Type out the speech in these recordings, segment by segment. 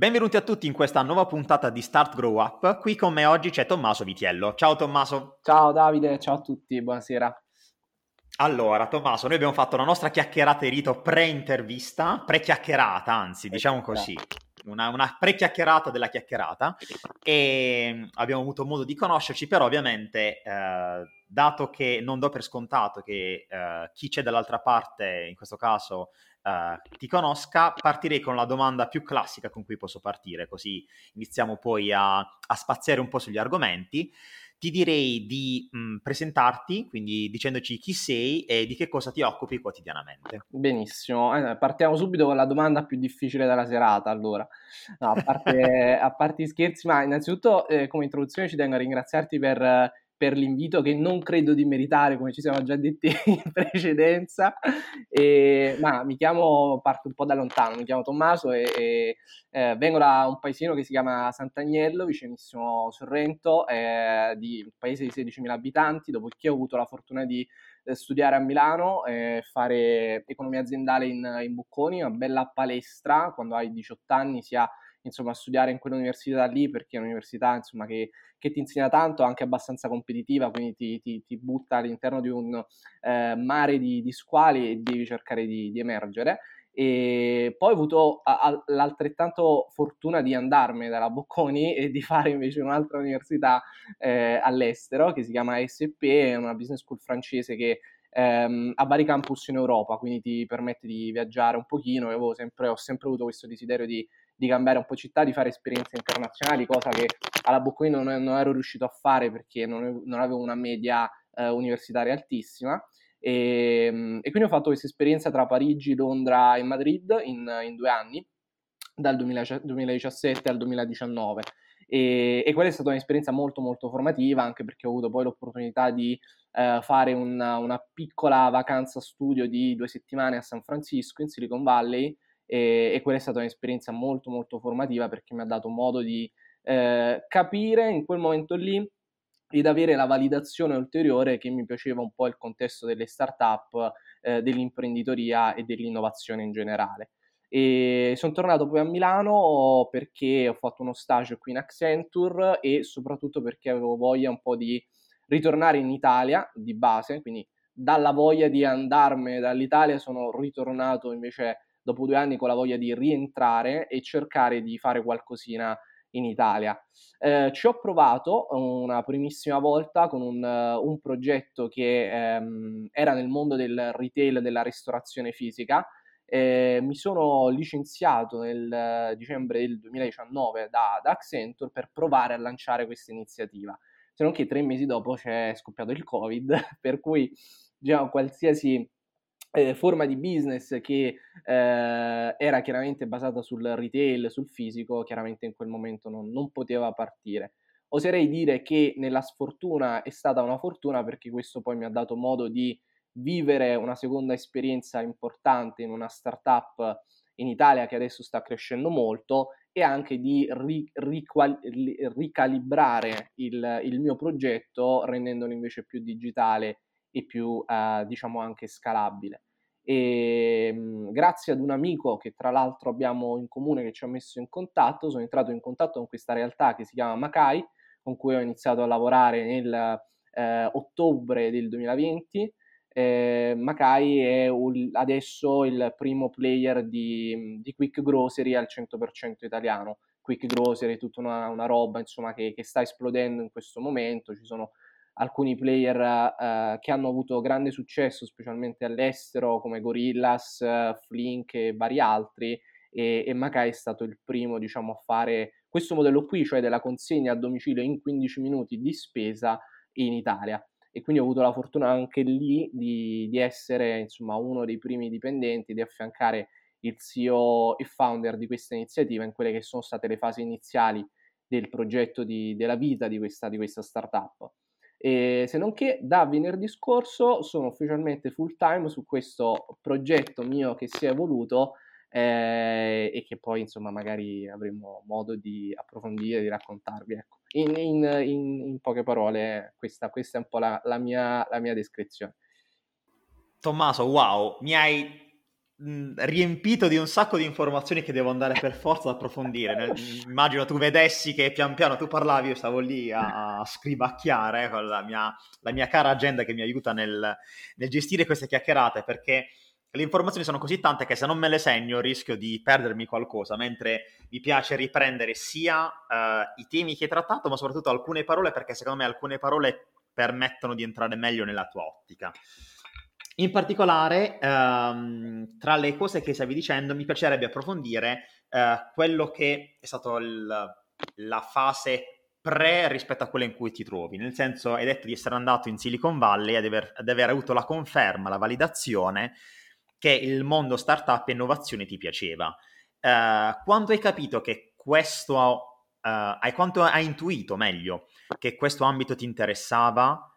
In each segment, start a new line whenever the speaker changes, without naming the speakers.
Benvenuti a tutti in questa nuova puntata di Start Grow Up. Qui con me oggi c'è Tommaso Vitiello. Ciao Tommaso.
Ciao Davide, ciao a tutti, buonasera.
Allora, Tommaso, noi abbiamo fatto la nostra chiacchierata di rito pre-intervista, pre-chiacchierata, anzi, diciamo così, una, una pre-chiacchierata della chiacchierata e abbiamo avuto modo di conoscerci, però ovviamente, eh, dato che non do per scontato che eh, chi c'è dall'altra parte, in questo caso uh, ti conosca, partirei con la domanda più classica con cui posso partire, così iniziamo poi a, a spaziare un po' sugli argomenti. Ti direi di mh, presentarti, quindi dicendoci chi sei e di che cosa ti occupi quotidianamente.
Benissimo, eh, partiamo subito con la domanda più difficile della serata. Allora, no, a, parte, a parte scherzi, ma innanzitutto eh, come introduzione ci tengo a ringraziarti per per l'invito che non credo di meritare, come ci siamo già detti in precedenza. E, ma mi chiamo, parto un po' da lontano, mi chiamo Tommaso e, e eh, vengo da un paesino che si chiama Sant'Agnello, vicinissimo Sorrento, eh, di un paese di 16.000 abitanti, dopodiché ho avuto la fortuna di eh, studiare a Milano e fare economia aziendale in, in Bocconi, una bella palestra, quando hai 18 anni si ha insomma, studiare in quell'università lì perché è un'università insomma, che, che ti insegna tanto, anche abbastanza competitiva, quindi ti, ti, ti butta all'interno di un eh, mare di, di, squali e devi cercare di, di emergere. E poi ho avuto a, l'altrettanto fortuna di andarmene dalla Bocconi e di fare invece un'altra università eh, all'estero che si chiama SP, è una business school francese che ehm, ha vari campus in Europa, quindi ti permette di viaggiare un pochino. Io sempre, ho sempre avuto questo desiderio di di cambiare un po' città, di fare esperienze internazionali, cosa che alla Bocconi non, non ero riuscito a fare perché non, non avevo una media eh, universitaria altissima. E, ehm, e, quindi ho fatto questa esperienza tra Parigi, Londra e Madrid in, in due anni, dal 2000, 2017 al 2019. E, e, quella è stata un'esperienza molto molto formativa anche perché ho avuto poi l'opportunità di eh, fare una, una, piccola vacanza studio di due settimane a San Francisco in Silicon Valley e, e quella è stata un'esperienza molto molto formativa perché mi ha dato modo di eh, capire in quel momento lì ed avere la validazione ulteriore che mi piaceva un po' il contesto delle start-up, eh, dell'imprenditoria e dell'innovazione in generale. E sono tornato poi a Milano perché ho fatto uno stage qui in Accenture e soprattutto perché avevo voglia un po' di ritornare in Italia di base, quindi dalla voglia di andarmene dall'Italia sono ritornato invece dopo due anni con la voglia di rientrare e cercare di fare qualcosina in Italia. Eh, ci ho provato una primissima volta con un, uh, un progetto che ehm, era nel mondo del retail della ristorazione fisica. Eh, mi sono licenziato nel uh, dicembre del 2019 da, da, Accenture per provare a lanciare questa iniziativa. Se non che tre mesi dopo c'è scoppiato il Covid, per cui diciamo, qualsiasi eh, forma di business che eh, era chiaramente basata sul retail, sul fisico, chiaramente in quel momento non, non, poteva partire. Oserei dire che nella sfortuna è stata una fortuna perché questo poi mi ha dato modo di vivere una seconda esperienza importante in una startup in Italia che adesso sta crescendo molto e anche di ri, riqual, ricalibrare il, il mio progetto rendendolo invece più digitale e più eh, diciamo anche scalabile. E mh, grazie ad un amico che tra l'altro abbiamo in comune che ci ha messo in contatto, sono entrato in contatto con questa realtà che si chiama Macai, con cui ho iniziato a lavorare nel eh, ottobre del 2020. Eh, Macai è un, adesso il primo player di, di, Quick Grocery al 100% italiano. Quick Grocery è tutta una, una roba insomma, che, che sta esplodendo in questo momento, ci sono alcuni player uh, che hanno avuto grande successo, specialmente all'estero, come Gorillas, Flink e vari altri, e, e Macai è stato il primo diciamo, a fare questo modello qui, cioè della consegna a domicilio in 15 minuti di spesa in Italia. E quindi ho avuto la fortuna anche lì di, di essere insomma, uno dei primi dipendenti, di affiancare il CEO e founder di questa iniziativa in quelle che sono state le fasi iniziali del progetto di, della vita di questa, di questa startup. E se non che da venerdì scorso sono ufficialmente full time su questo progetto mio che si è evoluto eh, e che poi insomma magari avremo modo di approfondire, di raccontarvi. Ecco. In, in, in, in poche parole questa, questa, è un po' la, la, mia, la mia descrizione.
Tommaso, wow, mi hai riempito di un sacco di informazioni che devo andare per forza ad approfondire. Immagino tu vedessi che pian piano tu parlavi, io stavo lì a, scribacchiare con la mia, la mia, cara agenda che mi aiuta nel, nel, gestire queste chiacchierate perché le informazioni sono così tante che se non me le segno rischio di perdermi qualcosa, mentre mi piace riprendere sia uh, i temi che hai trattato, ma soprattutto alcune parole perché secondo me alcune parole permettono di entrare meglio nella tua ottica. In particolare, ehm, tra le cose che stavi dicendo, mi piacerebbe approfondire eh, quello che è stata la fase pre rispetto a quella in cui ti trovi. Nel senso, hai detto di essere andato in Silicon Valley ed aver, ad aver avuto la conferma, la validazione che il mondo startup e innovazione ti piaceva. Eh, quando hai capito che questo, hai, quanto hai intuito meglio che questo ambito ti interessava,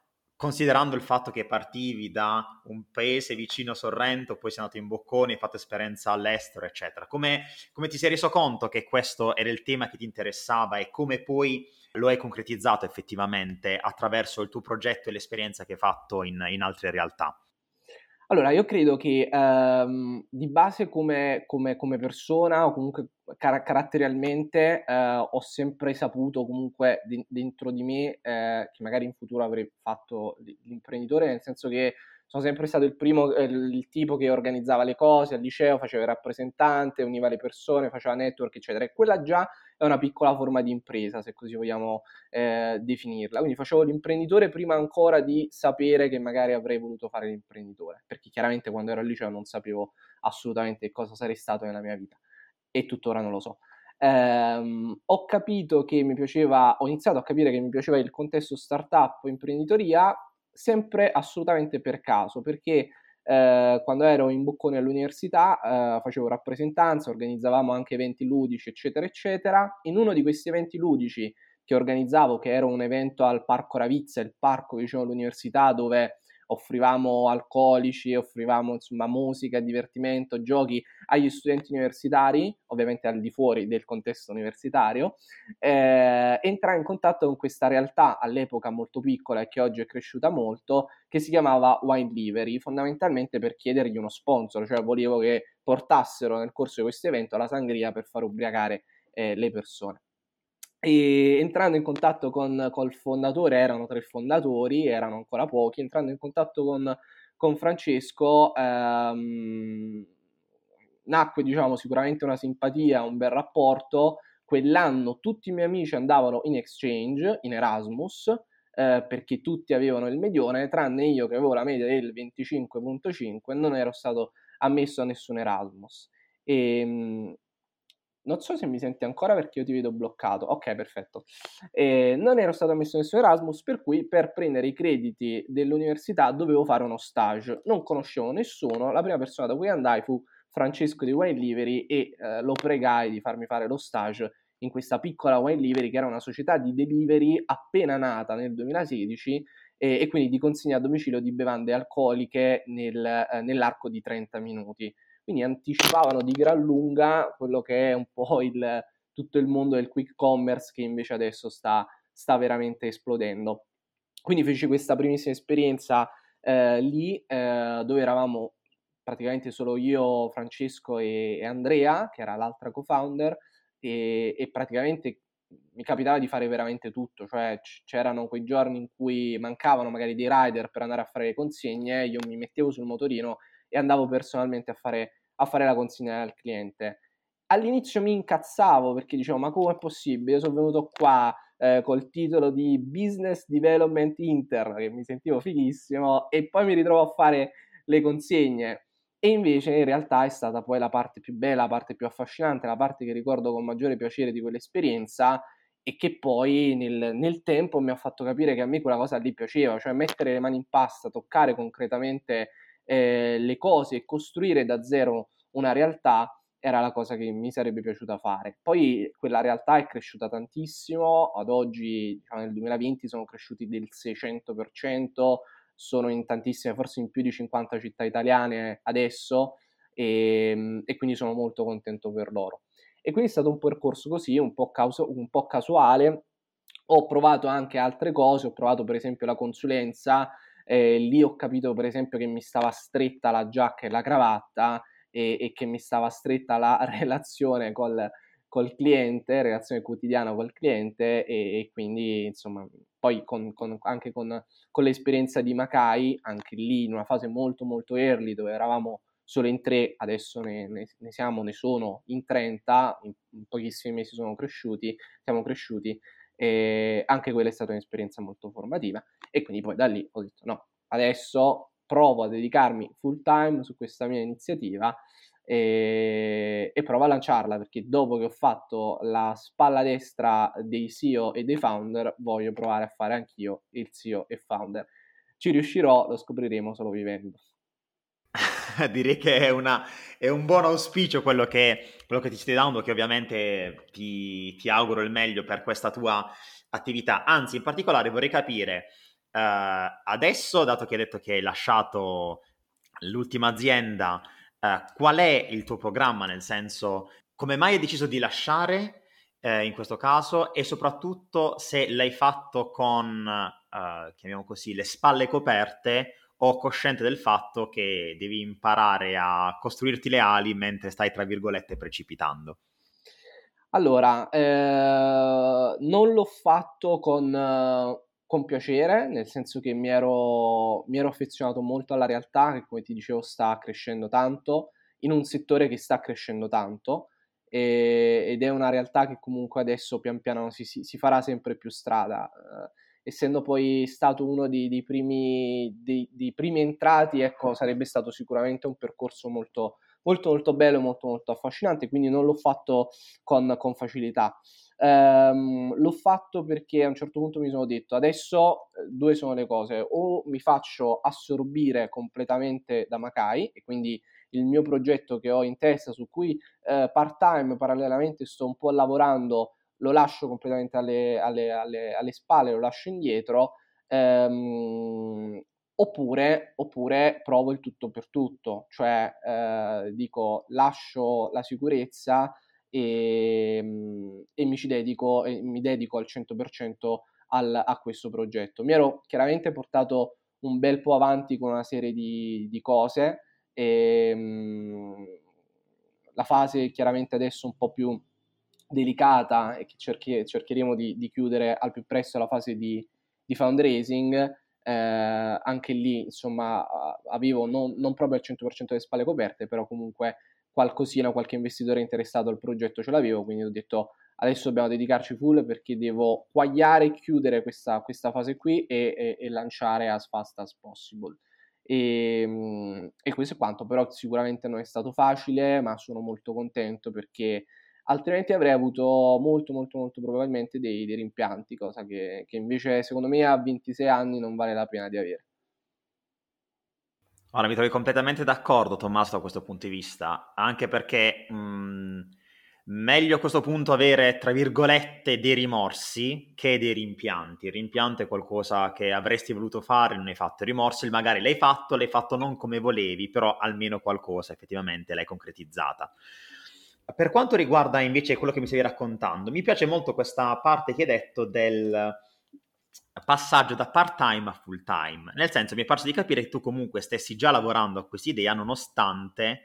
considerando il fatto che partivi da un paese vicino a Sorrento, poi sei andato in Bocconi, hai fatto esperienza all'estero, eccetera. Come, come, ti sei reso conto che questo era il tema che ti interessava e come poi lo hai concretizzato effettivamente attraverso il tuo progetto e l'esperienza che hai fatto in, in altre realtà?
Allora, io credo che ehm, di base come, come, come, persona o comunque car- caratterialmente eh, ho sempre saputo comunque di- dentro di me eh, che magari in futuro avrei fatto l'imprenditore, nel senso che sono sempre stato il primo, eh, il tipo che organizzava le cose al liceo, faceva il rappresentante, univa le persone, faceva network, eccetera. E quella già è una piccola forma di impresa, se così vogliamo eh, definirla. Quindi facevo l'imprenditore prima ancora di sapere che magari avrei voluto fare l'imprenditore, perché chiaramente quando ero al liceo non sapevo assolutamente cosa sarei stato nella mia vita e tuttora non lo so. Um, ho capito che mi piaceva, ho iniziato a capire che mi piaceva il contesto startup, imprenditoria, sempre assolutamente per caso, perché eh, quando ero in Boccone all'università eh, facevo rappresentanza, organizzavamo anche eventi ludici, eccetera, eccetera. In uno di questi eventi ludici che organizzavo, che era un evento al Parco Ravizza, il parco vicino all'università dove offrivamo alcolici, offrivamo insomma musica, divertimento, giochi agli studenti universitari, ovviamente al di fuori del contesto universitario, eh, entrai in contatto con questa realtà all'epoca molto piccola e che oggi è cresciuta molto, che si chiamava Wine Livery, fondamentalmente per chiedergli uno sponsor, cioè volevo che portassero nel corso di questo evento la sangria per far ubriacare eh, le persone. E entrando in contatto con col fondatore, erano tre fondatori, erano ancora pochi, entrando in contatto con, con Francesco ehm, nacque diciamo sicuramente una simpatia, un bel rapporto. Quell'anno tutti i miei amici andavano in exchange, in Erasmus, eh, perché tutti avevano il medione, tranne io che avevo la media del 25.5 e non ero stato ammesso a nessun Erasmus. E, ehm, non so se mi senti ancora perché io ti vedo bloccato. Ok, perfetto. Eh, non ero stato ammesso nessun Erasmus, per cui per prendere i crediti dell'università dovevo fare uno stage. Non conoscevo nessuno. La prima persona da cui andai fu Francesco di Wine Livery e eh, lo pregai di farmi fare lo stage in questa piccola Wine Livery che era una società di delivery appena nata nel 2016 e, e quindi di consegna a domicilio di bevande alcoliche nel, eh, nell'arco di 30 minuti quindi anticipavano di gran lunga quello che è un po' il, tutto il mondo del quick commerce che invece adesso sta, sta veramente esplodendo. Quindi feci questa primissima esperienza eh, lì eh, dove eravamo praticamente solo io, Francesco e, e Andrea, che era l'altra co-founder, e, e, praticamente mi capitava di fare veramente tutto, cioè c'erano quei giorni in cui mancavano magari dei rider per andare a fare le consegne, io mi mettevo sul motorino e andavo personalmente a fare, a fare la consegna al cliente. All'inizio mi incazzavo perché dicevo ma come è possibile? Io sono venuto qua eh, col titolo di Business Development Intern, che mi sentivo fighissimo, e poi mi ritrovo a fare le consegne. E invece in realtà è stata poi la parte più bella, la parte più affascinante, la parte che ricordo con maggiore piacere di quell'esperienza e che poi nel, nel, tempo mi ha fatto capire che a me quella cosa lì piaceva, cioè mettere le mani in pasta, toccare concretamente eh, le cose e costruire da zero una realtà era la cosa che mi sarebbe piaciuta fare. Poi quella realtà è cresciuta tantissimo, ad oggi diciamo, nel 2020 sono cresciuti del 600%, sono in tantissime, forse in più di 50 città italiane adesso e, ehm, e quindi sono molto contento per loro. E quindi è stato un percorso così, un po', causo, un po' casuale. Ho provato anche altre cose, ho provato per esempio la consulenza, eh, lì ho capito per esempio che mi stava stretta la giacca e la cravatta e, e che mi stava stretta la relazione col, col cliente, relazione quotidiana col cliente e, e quindi insomma poi con, con, anche con, con, l'esperienza di Macai, anche lì in una fase molto molto early dove eravamo solo in tre, adesso ne, ne, ne siamo, ne sono in 30, in, in, pochissimi mesi sono cresciuti, siamo cresciuti e anche quella è stata un'esperienza molto formativa e quindi poi da lì ho detto no, adesso provo a dedicarmi full time su questa mia iniziativa e, e provo a lanciarla perché dopo che ho fatto la spalla destra dei CEO e dei founder voglio provare a fare anch'io il CEO e founder. Ci riuscirò, lo scopriremo solo vivendo.
Direi che è, una, è, un buon auspicio quello che, quello che, ti stai dando, che ovviamente ti, ti, auguro il meglio per questa tua attività. Anzi, in particolare vorrei capire, uh, adesso, dato che hai detto che hai lasciato l'ultima azienda, Uh, qual è il tuo programma, nel senso come mai hai deciso di lasciare eh, in questo caso e soprattutto se l'hai fatto con, uh, chiamiamo così, le spalle coperte o cosciente del fatto che devi imparare a costruirti le ali mentre stai, tra virgolette, precipitando.
Allora, eh, non l'ho fatto con con piacere, nel senso che mi ero, mi ero affezionato molto alla realtà che, come ti dicevo, sta crescendo tanto, in un settore che sta crescendo tanto, ed è una realtà che comunque adesso pian piano si, si, si farà sempre più strada. Essendo poi stato uno dei, dei, primi, dei, dei, primi, entrati, ecco, sarebbe stato sicuramente un percorso molto, molto, molto bello e molto, molto affascinante, quindi non l'ho fatto con, con facilità. Um, l'ho fatto perché a un certo punto mi sono detto adesso eh, due sono le cose o mi faccio assorbire completamente da Macai e quindi il mio progetto che ho in testa su cui eh, part time parallelamente sto un po' lavorando lo lascio completamente alle, alle, alle, alle spalle, lo lascio indietro um, oppure, oppure, provo il tutto per tutto cioè eh, dico lascio la sicurezza e, ehm, e mi ci dedico, e mi dedico al 100% al, a questo progetto. Mi ero chiaramente portato un bel po' avanti con una serie di, di cose e um, la fase chiaramente adesso un po' più delicata e che cerchi, cercheremo di, di, chiudere al più presto la fase di, di fundraising eh, anche lì insomma avevo non, non proprio al 100% le spalle coperte però comunque qualcosina, qualche investitore interessato al progetto ce l'avevo, quindi ho detto adesso dobbiamo dedicarci full perché devo quagliare e chiudere questa, questa fase qui e, e, e, lanciare as fast as possible. E, ehm, e, questo è quanto, però sicuramente non è stato facile, ma sono molto contento perché altrimenti avrei avuto molto molto molto probabilmente dei, dei rimpianti, cosa che, che invece secondo me a 26 anni non vale la pena di avere.
Ora mi trovi completamente d'accordo, Tommaso, da questo punto di vista, anche perché mh, mm, meglio a questo punto avere, tra virgolette, dei rimorsi che dei rimpianti. Il rimpianto è qualcosa che avresti voluto fare, non hai fatto. Il rimorso magari l'hai fatto, l'hai fatto non come volevi, però almeno qualcosa effettivamente l'hai concretizzata. Per quanto riguarda invece quello che mi stavi raccontando, mi piace molto questa parte che hai detto del passaggio da part time a full time. Nel senso, mi è parso di capire che tu comunque stessi già lavorando a questa idea nonostante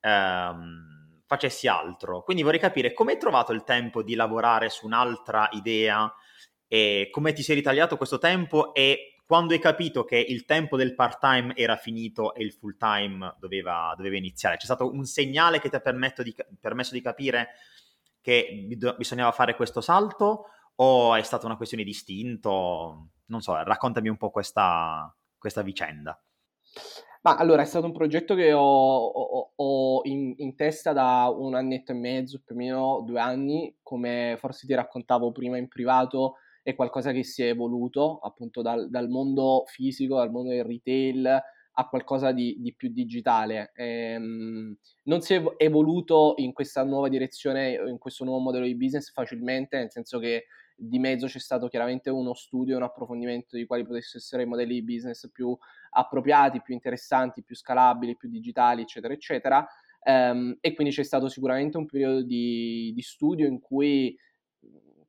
ehm, facessi altro. Quindi vorrei capire come hai trovato il tempo di lavorare su un'altra idea e come ti sei ritagliato questo tempo e quando hai capito che il tempo del part time era finito e il full time doveva, doveva iniziare. C'è stato un segnale che ti ha di, permesso di capire che bisognava fare questo salto o è stata una questione di istinto? Non so, raccontami un po' questa, questa vicenda.
Ma allora è stato un progetto che ho, ho, ho in, in, testa da un annetto e mezzo, più o meno due anni, come forse ti raccontavo prima in privato, è qualcosa che si è evoluto appunto dal, dal mondo fisico, dal mondo del retail a qualcosa di, di più digitale. Ehm, non si è evoluto in questa nuova direzione, in questo nuovo modello di business facilmente, nel senso che di mezzo c'è stato chiaramente uno studio, un approfondimento di quali potessero essere i modelli di business più appropriati, più interessanti, più scalabili, più digitali, eccetera, eccetera. Ehm, e quindi c'è stato sicuramente un periodo di, di studio in cui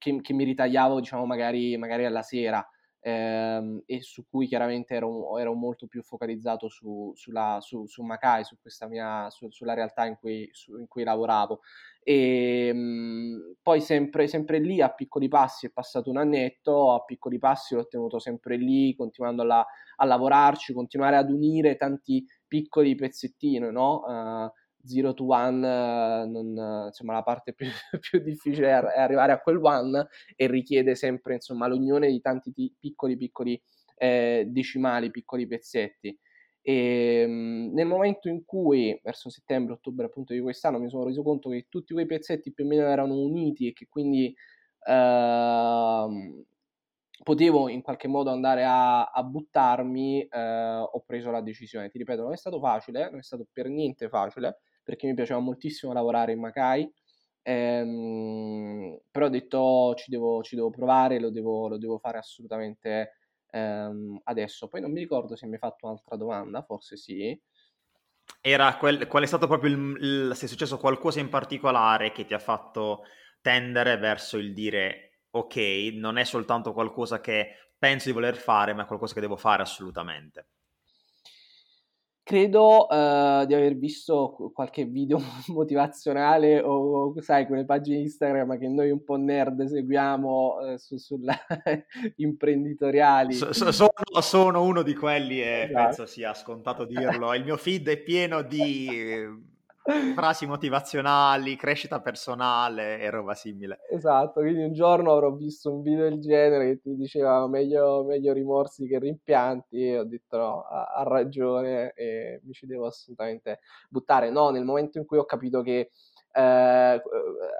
che, che mi ritagliavo, diciamo, magari, magari alla sera ehm, e su cui chiaramente ero, ero molto più focalizzato su, sulla, su, su Makai, su mia, su, sulla realtà in cui, in cui lavoravo. E mhmm, poi sempre, sempre, lì a piccoli passi è passato un annetto, a piccoli passi l'ho tenuto sempre lì, continuando a, a lavorarci, continuare ad unire tanti piccoli pezzettini, no? Uh, zero to one, eh, non, insomma, la parte più, più, difficile è arrivare a quel one e richiede sempre insomma, l'unione di tanti t- piccoli piccoli eh, decimali, piccoli pezzetti. E ehm, nel momento in cui, verso settembre-ottobre appunto di quest'anno, mi sono reso conto che tutti quei pezzetti più o meno erano uniti e che quindi eh, potevo in qualche modo andare a, a buttarmi, eh, ho preso la decisione. Ti ripeto, non è stato facile, non è stato per niente facile, perché mi piaceva moltissimo lavorare in Macai, ehm, però ho detto ci devo, ci devo provare, lo devo, lo devo fare assolutamente ehm, adesso. Poi non mi ricordo se mi hai fatto un'altra domanda, forse sì.
Era quel, qual è stato proprio il, il, se è successo qualcosa in particolare che ti ha fatto tendere verso il dire ok, non è soltanto qualcosa che penso di voler fare, ma è qualcosa che devo fare assolutamente.
Credo uh, di aver visto qualche video motivazionale o, sai, quelle pagine Instagram che noi un po' nerd seguiamo uh, su, sulla imprenditoriali.
So, so, sono, sono, uno di quelli e esatto. penso sia scontato dirlo. Il mio feed è pieno di frasi motivazionali, crescita personale e roba simile.
Esatto, quindi un giorno avrò visto un video del genere che ti diceva meglio, meglio rimorsi che rimpianti e ho detto no, ha, ragione e mi ci devo assolutamente buttare. No, nel momento in cui ho capito che eh,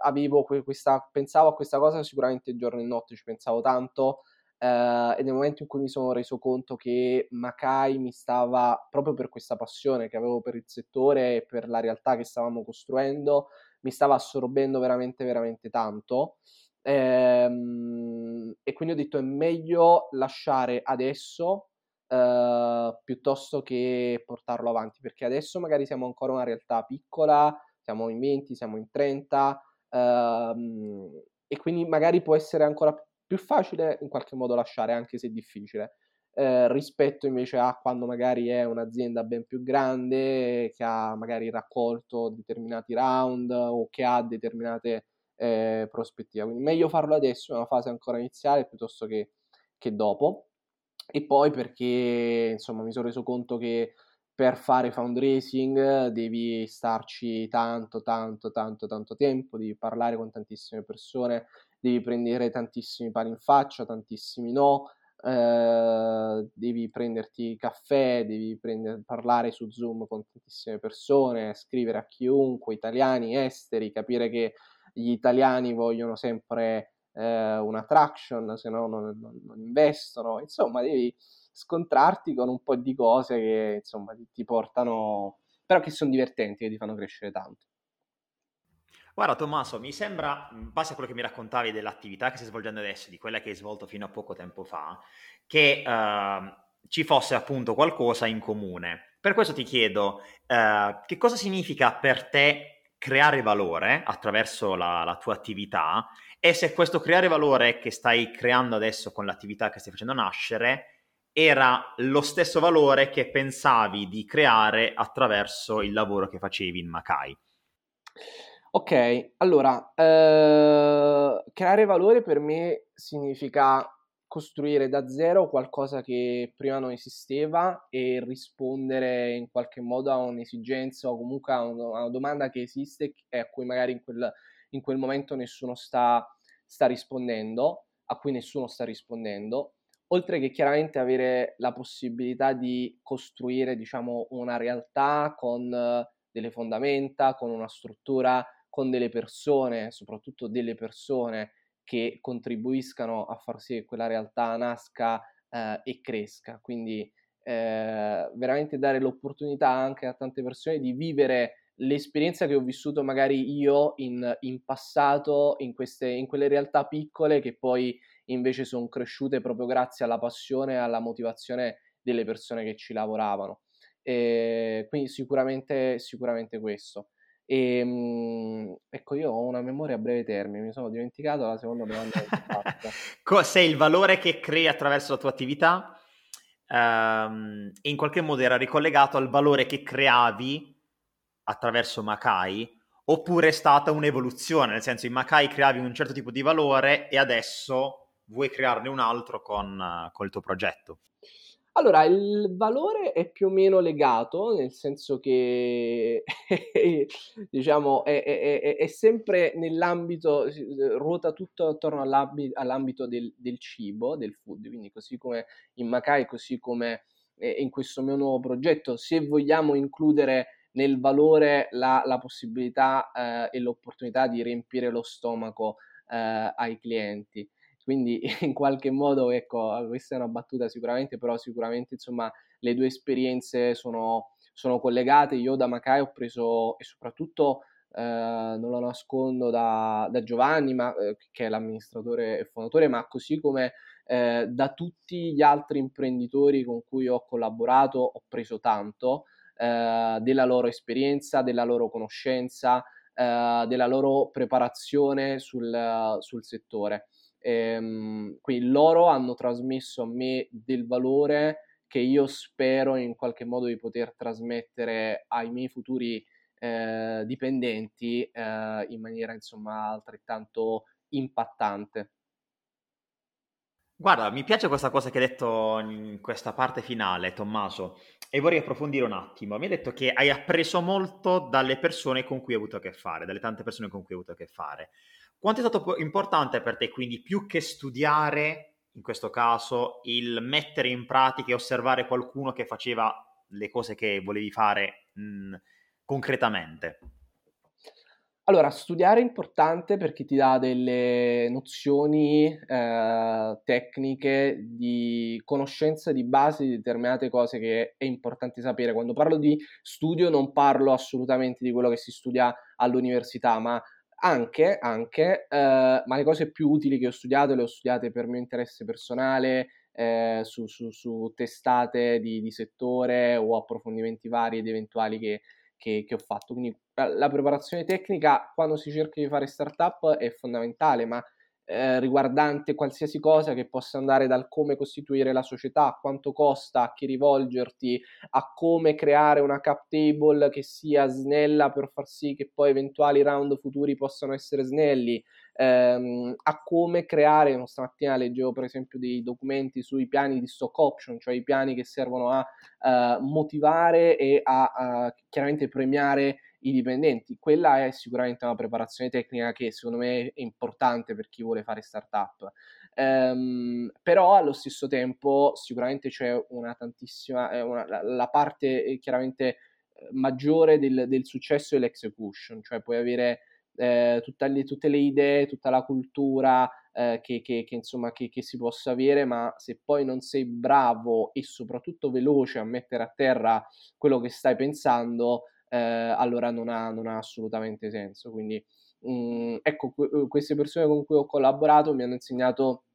avevo questa, pensavo a questa cosa sicuramente giorno e notte, ci pensavo tanto, Uh, e nel momento in cui mi sono reso conto che Makai mi stava, proprio per questa passione che avevo per il settore e per la realtà che stavamo costruendo, mi stava assorbendo veramente, veramente tanto. Ehm, e quindi ho detto è meglio lasciare adesso uh, piuttosto che portarlo avanti, perché adesso magari siamo ancora una realtà piccola, siamo in 20, siamo in 30, uh, ehm, e quindi magari può essere ancora più più facile in qualche modo lasciare, anche se difficile, eh, rispetto invece a quando magari è un'azienda ben più grande, che ha magari raccolto determinati round o che ha determinate eh, prospettive. Quindi meglio farlo adesso, in una fase ancora iniziale, piuttosto che, che dopo. E poi perché insomma mi sono reso conto che per fare fundraising devi starci tanto, tanto, tanto, tanto tempo, devi parlare con tantissime persone, devi prendere tantissimi pali in faccia, tantissimi no, eh, devi prenderti caffè, devi prendere, parlare su Zoom con tantissime persone, scrivere a chiunque, italiani, esteri, capire che gli italiani vogliono sempre eh, una se no non, non, non, investono, insomma devi scontrarti con un po' di cose che insomma ti portano, però che sono divertenti, che ti fanno crescere tanto.
Guarda Tommaso, mi sembra, in base a quello che mi raccontavi dell'attività che stai svolgendo adesso, di quella che hai svolto fino a poco tempo fa, che uh, ci fosse appunto qualcosa in comune. Per questo ti chiedo, uh, che cosa significa per te creare valore attraverso la, la, tua attività e se questo creare valore che stai creando adesso con l'attività che stai facendo nascere era lo stesso valore che pensavi di creare attraverso il lavoro che facevi in Makai.
Ok, allora, eh, creare valore per me significa costruire da zero qualcosa che prima non esisteva e rispondere in qualche modo a un'esigenza o comunque a, un, a una domanda che esiste e a cui magari in quel, in quel momento nessuno sta, sta rispondendo, a cui nessuno sta rispondendo, oltre che chiaramente avere la possibilità di costruire, diciamo, una realtà con delle fondamenta, con una struttura con delle persone, soprattutto delle persone che contribuiscano a far sì che quella realtà nasca eh, e cresca. Quindi eh, veramente dare l'opportunità anche a tante persone di vivere l'esperienza che ho vissuto magari io in, in passato, in, queste, in quelle realtà piccole che poi invece sono cresciute proprio grazie alla passione e alla motivazione delle persone che ci lavoravano. E quindi sicuramente, sicuramente questo. E, ehm, ecco, io ho una memoria a breve termine, mi sono dimenticato la seconda domanda
Cos'è il valore che crei attraverso la tua attività? Um, e in qualche modo era ricollegato al valore che creavi attraverso Makai oppure è stata un'evoluzione, nel senso in Makai creavi un certo tipo di valore e adesso vuoi crearne un altro con, con il tuo progetto?
Allora, il valore è più o meno legato, nel senso che diciamo è, è, è, sempre nell'ambito, ruota tutto attorno all'ambito, del, del, cibo, del food, quindi così come in Makai, così come in questo mio nuovo progetto, se vogliamo includere nel valore la, la possibilità eh, e l'opportunità di riempire lo stomaco eh, ai clienti. Quindi in qualche modo, ecco, questa è una battuta sicuramente, però sicuramente insomma le due esperienze sono, sono collegate. Io da Macai ho preso, e soprattutto eh, non lo nascondo da, da Giovanni, ma, eh, che è l'amministratore e fondatore, ma così come eh, da tutti gli altri imprenditori con cui ho collaborato ho preso tanto eh, della loro esperienza, della loro conoscenza, eh, della loro preparazione sul, sul settore. Ehm, quindi loro hanno trasmesso a me del valore che io spero in qualche modo di poter trasmettere ai miei futuri eh, dipendenti eh, in maniera insomma altrettanto impattante.
Guarda, mi piace questa cosa che hai detto in questa parte finale, Tommaso, e vorrei approfondire un attimo. Mi hai detto che hai appreso molto dalle persone con cui hai avuto a che fare, dalle tante persone con cui hai avuto a che fare. Quanto è stato importante per te, quindi, più che studiare, in questo caso, il mettere in pratica e osservare qualcuno che faceva le cose che volevi fare mh, concretamente?
Allora, studiare è importante perché ti dà delle nozioni eh, tecniche di conoscenza di base di determinate cose che è importante sapere. Quando parlo di studio non parlo assolutamente di quello che si studia all'università, ma anche, anche eh, ma le cose più utili che ho studiato le ho studiate per mio interesse personale, eh, su, su, su, testate di, di, settore o approfondimenti vari ed eventuali che, che, che ho fatto. Quindi la preparazione tecnica quando si cerca di fare startup è fondamentale, ma eh, riguardante qualsiasi cosa che possa andare dal come costituire la società, a quanto costa, a chi rivolgerti, a come creare una cap table che sia snella per far sì che poi eventuali round futuri possano essere snelli, ehm, a come creare, stamattina leggevo per esempio dei documenti sui piani di stock option, cioè i piani che servono a uh, motivare e a, a chiaramente premiare i dipendenti. Quella è sicuramente una preparazione tecnica che secondo me è importante per chi vuole fare startup. Um, però allo stesso tempo sicuramente c'è una tantissima, eh, una, la, la, parte eh, chiaramente eh, maggiore del, del, successo è l'execution, cioè puoi avere eh, le, tutte le idee, tutta la cultura eh, che, che, che, insomma, che, che, si possa avere, ma se poi non sei bravo e soprattutto veloce a mettere a terra quello che stai pensando, eh, allora non ha, non ha, assolutamente senso. Quindi, mh, mm, ecco, que- queste persone con cui ho collaborato mi hanno insegnato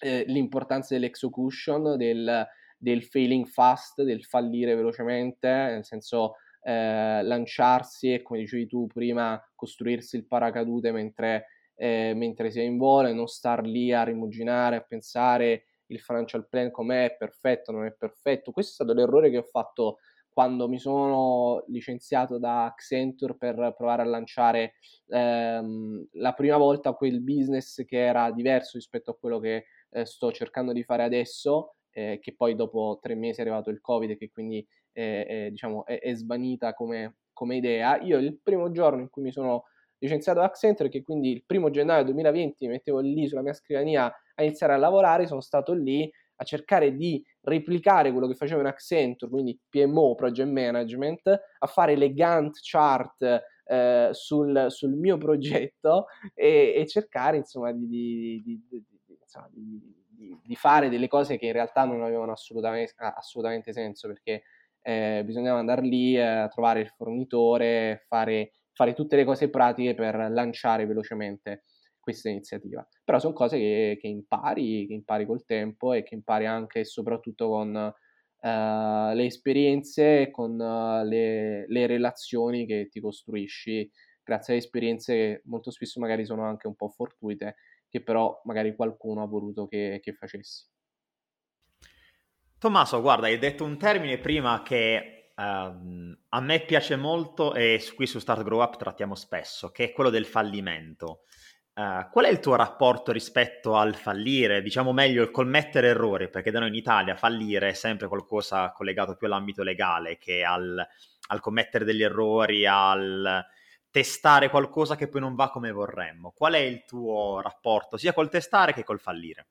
eh, l'importanza dell'execution, del, del failing fast, del fallire velocemente, nel senso eh, lanciarsi e come dicevi tu prima costruirsi il paracadute mentre, eh, mentre si è in volo e non star lì a rimuginare, a pensare il financial plan com'è, perfetto, non è perfetto. Questo è stato l'errore che ho fatto quando mi sono licenziato da Accenture per provare a lanciare ehm, la prima volta quel business che era diverso rispetto a quello che eh, sto cercando di fare adesso, eh, che poi dopo tre mesi è arrivato il Covid e che quindi eh, diciamo, è, è svanita come, come, idea. Io il primo giorno in cui mi sono licenziato da Accenture, che quindi il primo gennaio 2020 mi mettevo lì sulla mia scrivania a iniziare a lavorare, sono stato lì a cercare di replicare quello che facevo in Accenture, quindi PMO, Project Management, a fare le Gantt chart eh, sul, sul, mio progetto e, e cercare insomma di, di, di, di, fare delle cose che in realtà non avevano assolutamente, assolutamente senso perché eh, bisognava andare lì eh, trovare il fornitore, fare, fare tutte le cose pratiche per lanciare velocemente questa iniziativa. Però sono cose che, che, impari, che impari col tempo e che impari anche e soprattutto con uh, le esperienze, con uh, le, le, relazioni che ti costruisci grazie alle esperienze che molto spesso magari sono anche un po' fortuite, che però magari qualcuno ha voluto che, che facessi.
Tommaso, guarda, hai detto un termine prima che um, a me piace molto e qui su Start Grow Up trattiamo spesso, che è quello del fallimento. Uh, qual è il tuo rapporto rispetto al fallire, diciamo meglio il commettere errori, perché da noi in Italia fallire è sempre qualcosa collegato più all'ambito legale che al, al commettere degli errori, al testare qualcosa che poi non va come vorremmo. Qual è il tuo rapporto sia col testare che col fallire?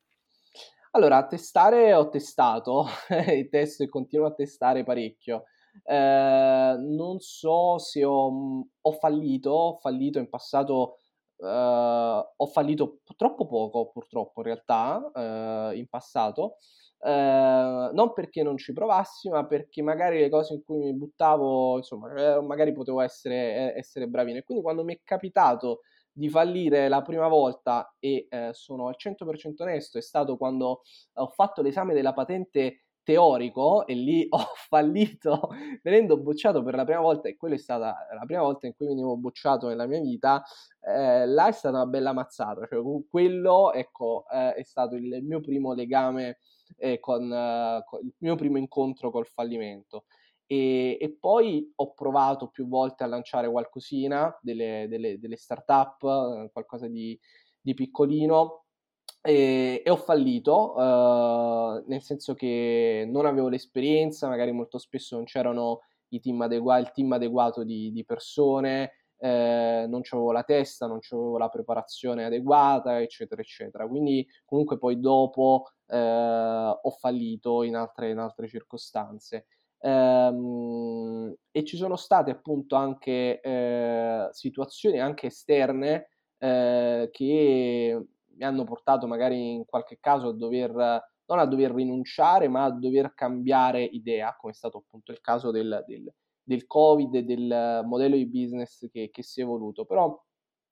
Allora, testare ho testato, testo e continuo a testare parecchio. Eh, non so se ho, ho fallito, ho fallito in passato Uh, ho fallito troppo poco, purtroppo, in realtà, uh, in passato. Uh, non perché non ci provassi, ma perché magari le cose in cui mi buttavo, insomma, magari potevo essere, essere bravino. E quindi quando mi è capitato di fallire la prima volta, e sono al 100% onesto, è stato quando ho fatto l'esame della patente teorico e lì ho fallito venendo bocciato per la prima volta e quella è stata la prima volta in cui venivo bocciato nella mia vita eh, là è stata una bella mazzata cioè quello ecco eh, è stato il mio primo legame eh, con, con, il mio primo incontro col fallimento. E, e, poi ho provato più volte a lanciare qualcosina delle, delle, delle start-up eh, qualcosa di, di piccolino e, e ho fallito, uh, nel senso che non avevo l'esperienza, magari molto spesso non c'erano team adegua- il team adeguato di, di persone, eh, non avevo la testa, non avevo la preparazione adeguata, eccetera, eccetera. Quindi comunque poi dopo eh, ho fallito in altre, in altre circostanze. Ehm, e ci sono state appunto anche eh, situazioni anche esterne eh, che mi hanno portato magari in qualche caso a dover, non a dover rinunciare, ma a dover cambiare idea, come è stato appunto il caso del, del, del Covid e del modello di business che, che si è evoluto. Però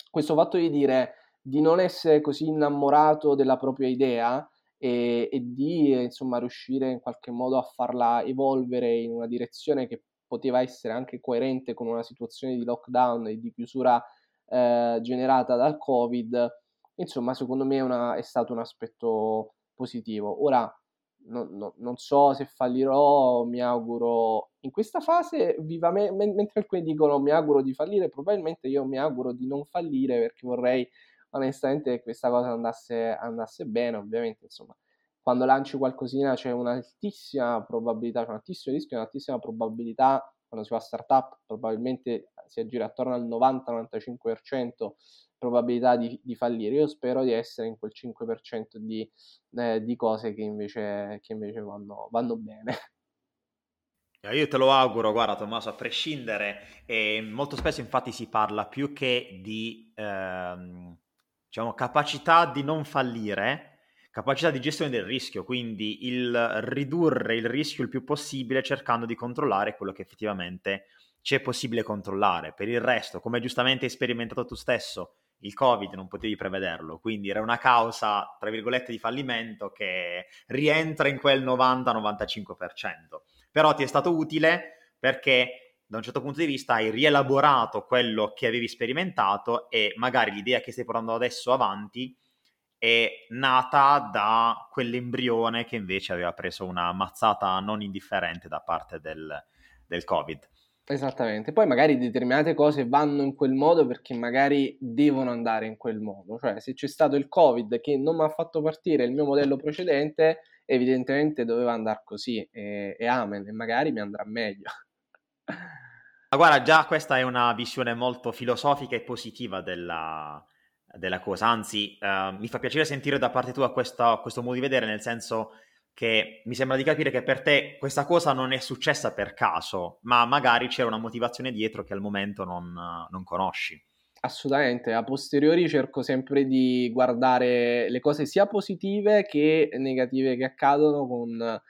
questo fatto di dire di non essere così innamorato della propria idea e, e, di insomma riuscire in qualche modo a farla evolvere in una direzione che poteva essere anche coerente con una situazione di lockdown e di chiusura eh, generata dal Covid, Insomma, secondo me è, una, è stato un aspetto positivo. Ora, no, no, non so se fallirò, mi auguro in questa fase, vivamente, mentre alcuni dicono mi auguro di fallire, probabilmente io mi auguro di non fallire perché vorrei onestamente che questa cosa andasse, andasse bene, ovviamente, insomma, quando lanci qualcosina c'è un'altissima probabilità, c'è un altissimo rischio, un'altissima probabilità, quando si fa startup probabilmente si aggira attorno al 90-95% probabilità di, di, fallire. Io spero di essere in quel 5% di, eh, di cose che invece, che invece vanno, vanno, bene.
Eh, io te lo auguro, guarda Tommaso, a prescindere, e molto spesso infatti si parla più che di ehm, diciamo, capacità di non fallire, capacità di gestione del rischio, quindi il ridurre il rischio il più possibile cercando di controllare quello che effettivamente c'è possibile controllare. Per il resto, come giustamente hai sperimentato tu stesso, il Covid non potevi prevederlo, quindi era una causa, tra virgolette, di fallimento che rientra in quel 90-95%. Però ti è stato utile perché da un certo punto di vista hai rielaborato quello che avevi sperimentato e magari l'idea che stai portando adesso avanti è nata da quell'embrione che invece aveva preso una mazzata non indifferente da parte del, del Covid.
Esattamente, poi magari determinate cose vanno in quel modo perché magari devono andare in quel modo, cioè se c'è stato il Covid che non mi ha fatto partire il mio modello precedente, evidentemente doveva andare così e, e amen, e magari mi andrà meglio.
Ma guarda, già questa è una visione molto filosofica e positiva della, della cosa, anzi uh, mi fa piacere sentire da parte tua questo, questo modo di vedere, nel senso che mi sembra di capire che per te questa cosa non è successa per caso, ma magari c'era una motivazione dietro che al momento non, non conosci.
Assolutamente, a posteriori cerco sempre di guardare le cose sia positive che negative che accadono con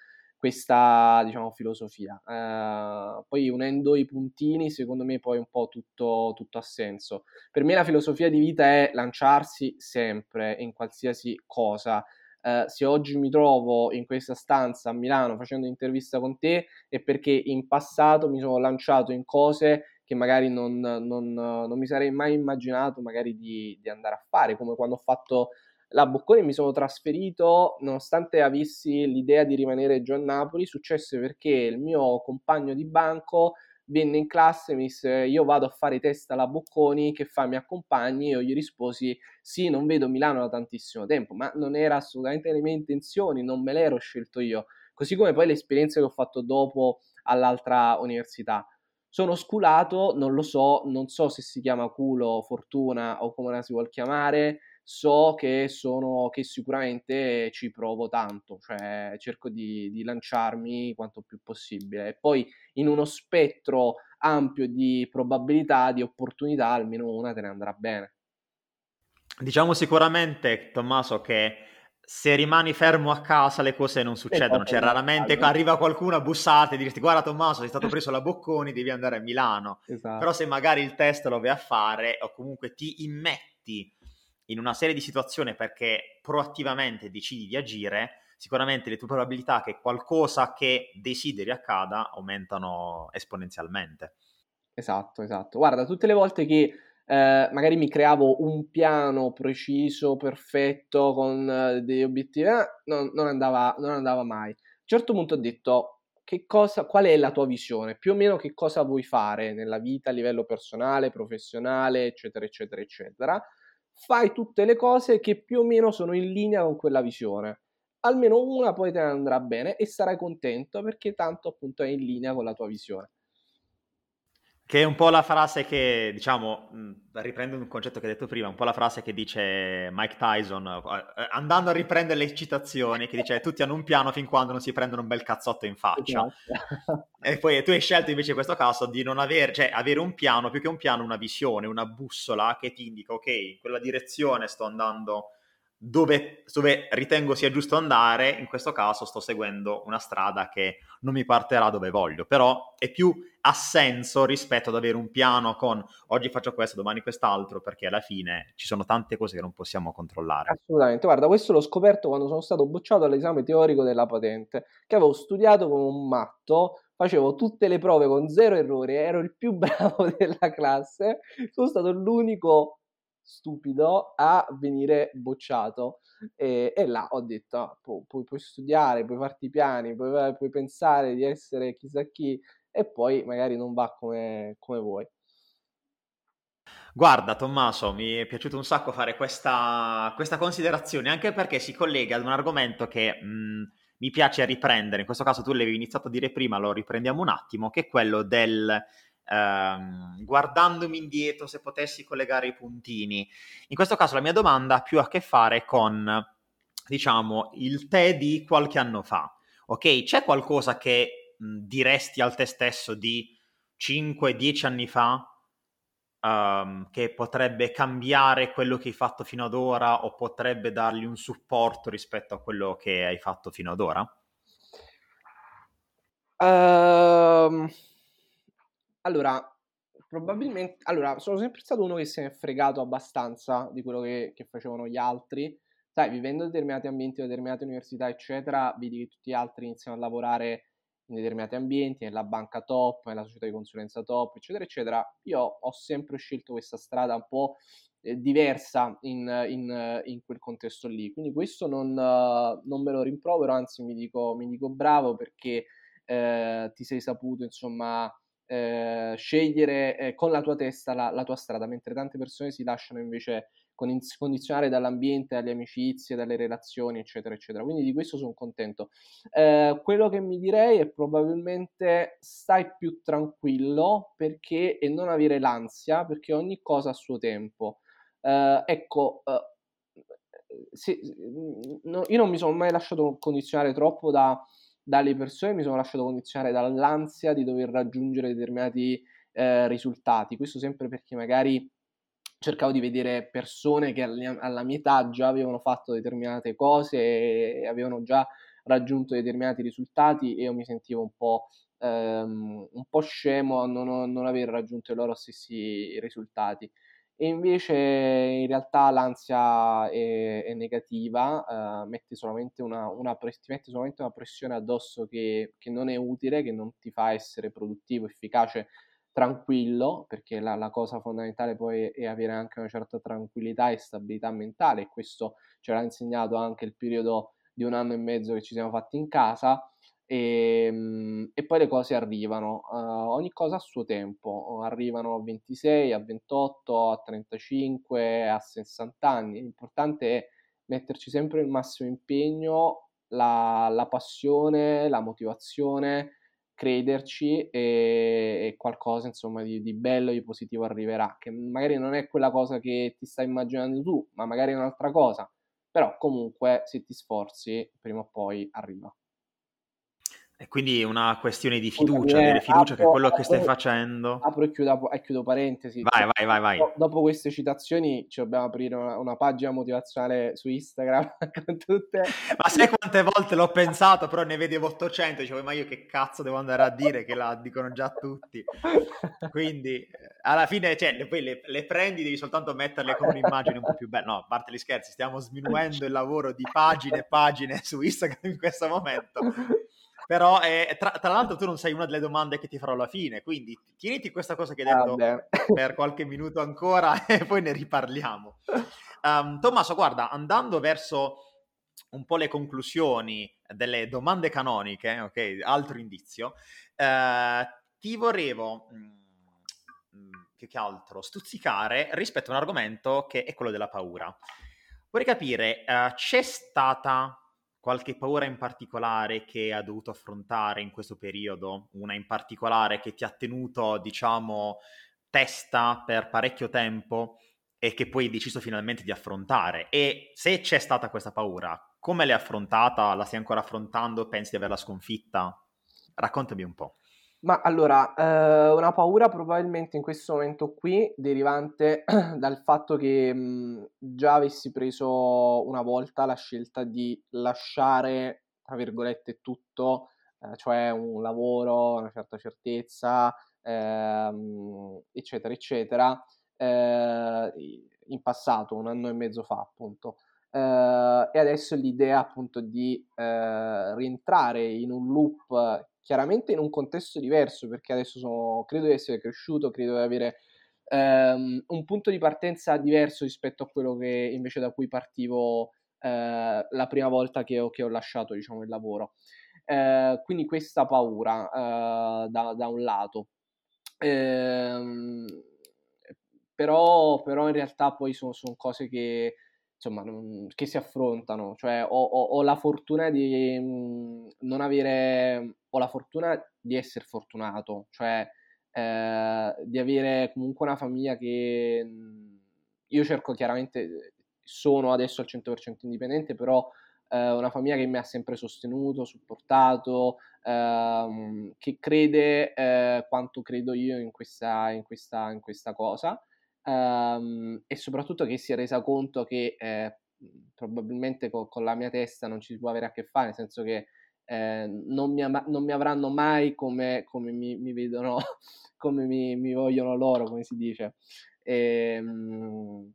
questa, diciamo, filosofia. Uh, poi unendo i puntini, secondo me poi un po' tutto, tutto ha senso. Per me la filosofia di vita è lanciarsi sempre in qualsiasi cosa. Uh, se oggi mi trovo in questa stanza a Milano facendo intervista con te è perché in passato mi sono lanciato in cose che magari non, non, non mi sarei mai immaginato magari di, di, andare a fare, come quando ho fatto la Bocconi mi sono trasferito, nonostante avessi l'idea di rimanere giù a Napoli, successe perché il mio compagno di banco venne in classe e mi disse io vado a fare test alla Bocconi, che fa mi accompagni? Io gli risposi sì, non vedo Milano da tantissimo tempo, ma non era assolutamente le mie intenzioni, non me l'ero scelto io. Così come poi le esperienze che ho fatto dopo all'altra università. Sono sculato, non lo so, non so se si chiama culo, fortuna o come la si vuol chiamare, so che sono che sicuramente ci provo tanto, cioè cerco di, di lanciarmi quanto più possibile e poi in uno spettro ampio di probabilità, di opportunità, almeno una te ne andrà bene.
Diciamo sicuramente, Tommaso, che se rimani fermo a casa le cose non succedono, cioè raramente arriva qualcuno a bussarti e dirti guarda Tommaso sei stato preso la Bocconi, devi andare a Milano, esatto. però se magari il test lo vai a fare o comunque ti immetti in una serie di situazioni perché proattivamente decidi di agire, sicuramente le tue probabilità che qualcosa che desideri accada aumentano esponenzialmente.
Esatto, esatto. Guarda, tutte le volte che eh, magari mi creavo un piano preciso, perfetto, con eh, degli obiettivi, eh, non, non, andava, non, andava, mai. A un certo punto ho detto, cosa, qual è la tua visione? Più o meno che cosa vuoi fare nella vita a livello personale, professionale, eccetera, eccetera, eccetera. Fai tutte le cose che più o meno sono in linea con quella visione. Almeno una poi te ne andrà bene e sarai contento perché tanto appunto è in linea con la tua visione.
Che è un po' la frase che, diciamo, riprendo un concetto che hai detto prima, un po' la frase che dice Mike Tyson, eh, andando a riprendere le citazioni, che dice tutti hanno un piano fin quando non si prendono un bel cazzotto in faccia. Esatto. e poi tu hai scelto invece in questo caso di non avere, cioè avere un piano, più che un piano, una visione, una bussola che ti indica, ok, in quella direzione sto andando dove, dove, ritengo sia giusto andare, in questo caso sto seguendo una strada che non mi parterà dove voglio, però è più senso rispetto ad avere un piano con oggi faccio questo, domani quest'altro, perché alla fine ci sono tante cose che non possiamo controllare.
Assolutamente, guarda, questo l'ho scoperto quando sono stato bocciato all'esame teorico della patente, che avevo studiato come un matto, facevo tutte le prove con zero errori, ero il più bravo della classe, sono stato l'unico stupido a venire bocciato. E, e là ho detto: ah, pu- pu- puoi, studiare, puoi farti i piani, puoi, puoi, pensare di essere chissà chi, e poi magari non va come, come vuoi.
Guarda, Tommaso, mi è piaciuto un sacco fare questa, questa considerazione, anche perché si collega ad un argomento che mh, mi piace riprendere. In questo caso tu l'avevi iniziato a dire prima, lo riprendiamo un attimo, che è quello del ehm, guardandomi indietro se potessi collegare i puntini. In questo caso la mia domanda ha più a che fare con, diciamo, il te di qualche anno fa. Ok, c'è qualcosa che mh, diresti al te stesso di 5-10 anni fa um, che potrebbe cambiare quello che hai fatto fino ad ora o potrebbe dargli un supporto rispetto a quello che hai fatto fino ad ora?
Um, allora, probabilmente, allora, sono sempre stato uno che si è fregato abbastanza di quello che, che facevano gli altri. Sai, vivendo in determinati ambienti, in determinate università, eccetera, vedi che tutti gli altri iniziano a lavorare in determinati ambienti, nella banca top, nella società di consulenza top, eccetera, eccetera. Io ho sempre scelto questa strada un po' eh, diversa in, in, in, quel contesto lì. Quindi questo non, non, me lo rimprovero, anzi mi dico, mi dico bravo perché eh, ti sei saputo, insomma, eh, scegliere eh, con la tua testa la, la, tua strada, mentre tante persone si lasciano invece condizionare dall'ambiente, dalle amicizie, dalle relazioni, eccetera, eccetera. Quindi di questo sono contento. Eh, quello che mi direi è probabilmente stai più tranquillo perché, e non avere l'ansia, perché ogni cosa ha suo tempo. Eh, ecco, eh, se, no, io non mi sono mai lasciato condizionare troppo da dalle persone mi sono lasciato condizionare dall'ansia di dover raggiungere determinati eh, risultati. Questo sempre perché magari cercavo di vedere persone che alla mia età già avevano fatto determinate cose e avevano già raggiunto determinati risultati e io mi sentivo un po', ehm, un po scemo a non, non aver raggiunto i loro stessi risultati. E invece in realtà l'ansia è, è negativa, uh, mette solamente una, una ti mette solamente una pressione addosso che, che, non è utile, che non ti fa essere produttivo, efficace, tranquillo, perché la, la cosa fondamentale poi è avere anche una certa tranquillità e stabilità mentale, e questo ce l'ha insegnato anche il periodo di un anno e mezzo che ci siamo fatti in casa e, ehm, e poi le cose arrivano, uh, ogni cosa a suo tempo, arrivano a 26, a 28, a 35, a 60 anni, l'importante è metterci sempre il massimo impegno, la, la passione, la motivazione, crederci e, e qualcosa insomma di, di, bello, di positivo arriverà, che magari non è quella cosa che ti stai immaginando tu, ma magari è un'altra cosa, però comunque se ti sforzi prima o poi arriva.
E quindi una questione di fiducia, avere fiducia apro, che quello apro, che stai facendo...
Apro e chiudo, e chiudo parentesi.
Vai, vai, vai, vai.
Dopo queste citazioni ci dobbiamo aprire una, una pagina motivazionale su Instagram con tutte...
Ma sai quante volte l'ho pensato, però ne vedevo 800, dicevo, ma io che cazzo devo andare a dire che la dicono già tutti. Quindi, eh, alla fine, cioè, poi le, le prendi, devi soltanto metterle con un'immagine un po' più bella. No, a parte gli scherzi, stiamo sminuendo il lavoro di pagine e pagine su Instagram in questo momento. Però, eh, tra, tra, l'altro, tu non sei una delle domande che ti farò alla fine, quindi tieniti questa cosa che hai detto ah, per qualche minuto ancora e poi ne riparliamo. Um, Tommaso, guarda, andando verso un po' le conclusioni delle domande canoniche, ok, altro indizio, eh, ti volevo, mh, mm, più che altro, stuzzicare rispetto a un argomento che è quello della paura. Vorrei capire, uh, c'è stata qualche paura in particolare che ha dovuto affrontare in questo periodo? Una in particolare che ti ha tenuto, diciamo, testa per parecchio tempo e che poi hai deciso finalmente di affrontare? E se c'è stata questa paura, come l'hai affrontata? La stai ancora affrontando? Pensi di averla sconfitta? Raccontami un po'.
Ma allora, eh, una paura probabilmente in questo momento qui derivante dal fatto che mh, già avessi preso una volta la scelta di lasciare, tra virgolette, tutto, eh, cioè un lavoro, una certa certezza, ehm, eccetera, eccetera, eh, in passato, un anno e mezzo fa, appunto. Uh, e adesso l'idea appunto di uh, rientrare in un loop chiaramente in un contesto diverso, perché adesso sono, credo di essere cresciuto, credo di avere um, un punto di partenza diverso rispetto a quello che invece da cui partivo uh, la prima volta che ho, che ho lasciato diciamo, il lavoro. Uh, quindi questa paura uh, da, da, un lato. Ehm, però, però, in realtà poi sono, sono cose che insomma, che si affrontano. Cioè, ho, ho, ho la fortuna di mhmm, non avere, ho la fortuna di essere fortunato, cioè eh, di avere comunque una famiglia che mhmm, io cerco chiaramente, sono adesso al 100% indipendente, però eh, una famiglia che mi ha sempre sostenuto, supportato, ehm, che crede eh, quanto credo io in questa, in questa, in questa cosa um, e soprattutto che si è resa conto che eh, probabilmente co- con la mia testa non ci si può avere a che fare, nel senso che eh, non, mi ama- non, mi avranno mai come, come mi, mi, vedono, come mi, mi, vogliono loro, come si dice. E, um,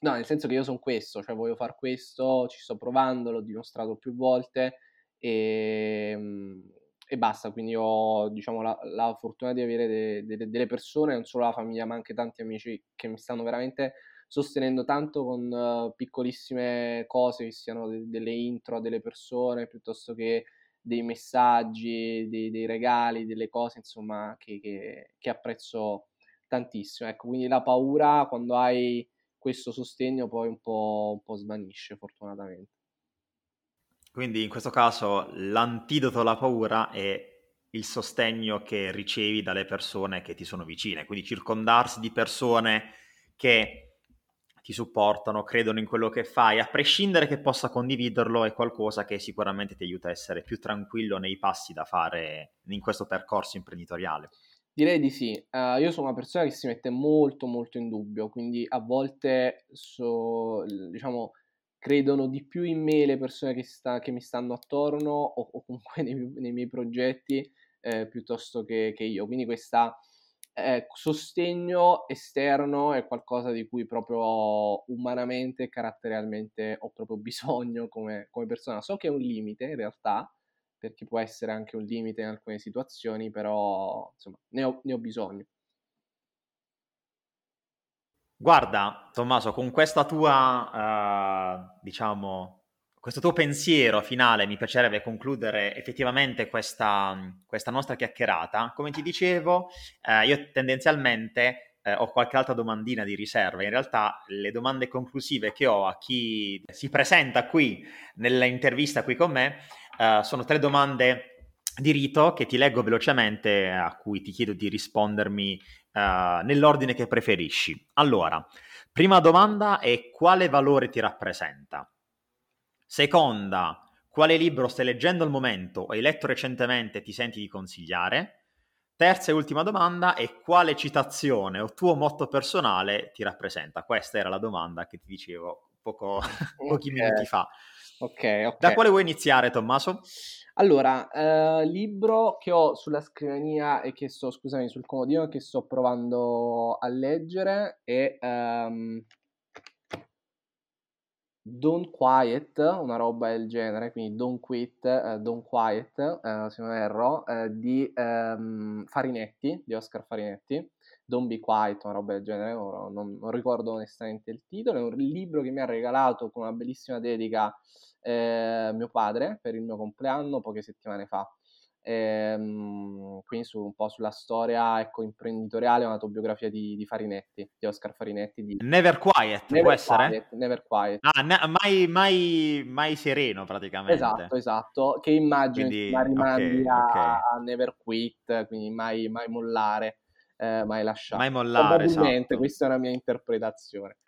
no, nel senso che io sono questo, cioè voglio fare questo, ci sto provando, l'ho dimostrato più volte e, um, e basta. Quindi ho diciamo, la, la fortuna di avere de, de, delle persone, non solo la famiglia, ma anche tanti amici che mi stanno veramente sostenendo tanto con uh, piccolissime cose, che siano de, delle intro a delle persone, piuttosto che dei messaggi, dei, dei regali, delle cose, insomma, che, che, che apprezzo tantissimo. Ecco, quindi la paura quando hai questo sostegno poi un po', un po' svanisce, fortunatamente.
Quindi in questo caso l'antidoto alla paura è il sostegno che ricevi dalle persone che ti sono vicine, quindi circondarsi di persone che ti supportano, credono in quello che fai, a prescindere che possa condividerlo, è qualcosa che sicuramente ti aiuta a essere più tranquillo nei passi da fare in questo percorso imprenditoriale.
Direi di sì. Uh, io sono una persona che si mette molto molto in dubbio, quindi a volte so, diciamo, credono di più in me le persone che, sta, che mi stanno attorno o, o comunque nei, nei, miei progetti eh, piuttosto che, che, io. Quindi questo eh, sostegno esterno è qualcosa di cui proprio umanamente e caratterialmente ho proprio bisogno come, come persona. So che è un limite in realtà, perché può essere anche un limite in alcune situazioni, però insomma ne ho, ne ho bisogno.
Guarda, Tommaso, con questa tua, uh, diciamo, questo tuo pensiero finale mi piacerebbe concludere effettivamente questa, questa nostra chiacchierata. Come ti dicevo, uh, io tendenzialmente uh, ho qualche altra domandina di riserva. In realtà le domande conclusive che ho a chi si presenta qui nell'intervista qui con me sono tre domande di rito che ti leggo velocemente, a cui ti chiedo di rispondermi uh, nell'ordine che preferisci. Allora, prima domanda è quale valore ti rappresenta? Seconda, quale libro stai leggendo al momento o hai letto recentemente e ti senti di consigliare? Terza e ultima domanda è quale citazione o tuo motto personale ti rappresenta? Questa era la domanda che ti dicevo poco, pochi okay. minuti fa. Ok, ok. Da quale vuoi iniziare, Tommaso?
Allora, eh, libro che ho sulla scrivania e che sto, scusami, sul comodino che sto provando a leggere è um, Don't Quiet, una roba del genere, quindi Don't Quit, uh, Don't Quiet, uh, se non erro, uh, di um, Farinetti, di Oscar Farinetti. Don't Be Quiet, una roba del genere, non, non, ricordo onestamente il titolo, è un libro che mi ha regalato con una bellissima dedica eh, mio padre per il mio compleanno poche settimane fa. Ehm, quindi su, un po' sulla storia ecco, imprenditoriale, un'autobiografia di, di Farinetti, di Oscar Farinetti. Di...
Never Quiet,
Never
può essere?
Quiet, Never Quiet.
Ah, ne- mai, mai, mai, sereno praticamente.
Esatto, esatto, che immagino quindi, rimandi okay, a, okay. a, Never Quit, quindi mai, mai mollare. Eh, mai lasciare.
Mai mollare, esatto.
questa è una mia interpretazione.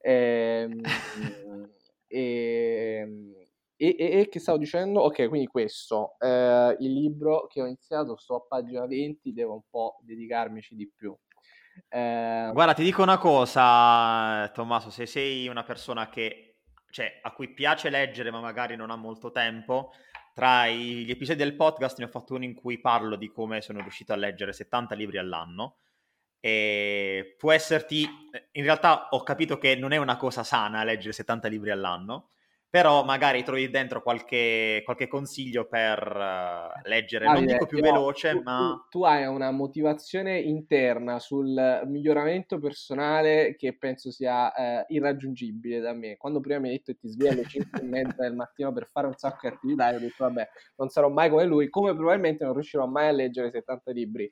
Ehm, e, e, e, che stavo dicendo? Ok, quindi questo, eh, il libro che ho iniziato, sto a pagina 20, devo un po' dedicarmici di più.
Eh... Guarda, ti dico una cosa, Tommaso, se sei una persona che, cioè, a cui piace leggere ma magari non ha molto tempo, tra gli episodi del podcast ne ho fatto uno in cui parlo di come sono riuscito a leggere 70 libri all'anno e può esserti, in realtà ho capito che non è una cosa sana leggere 70 libri all'anno, però magari trovi dentro qualche, qualche consiglio per uh, leggere, ah, non dico più veloce,
tu,
ma...
Tu, hai una motivazione interna sul miglioramento personale che penso sia uh, irraggiungibile da me. Quando prima mi hai detto che ti svegli alle 5 e mezza del mattino per fare un sacco di attività, io ho detto vabbè, non sarò mai come lui, come probabilmente non riuscirò mai a leggere 70 libri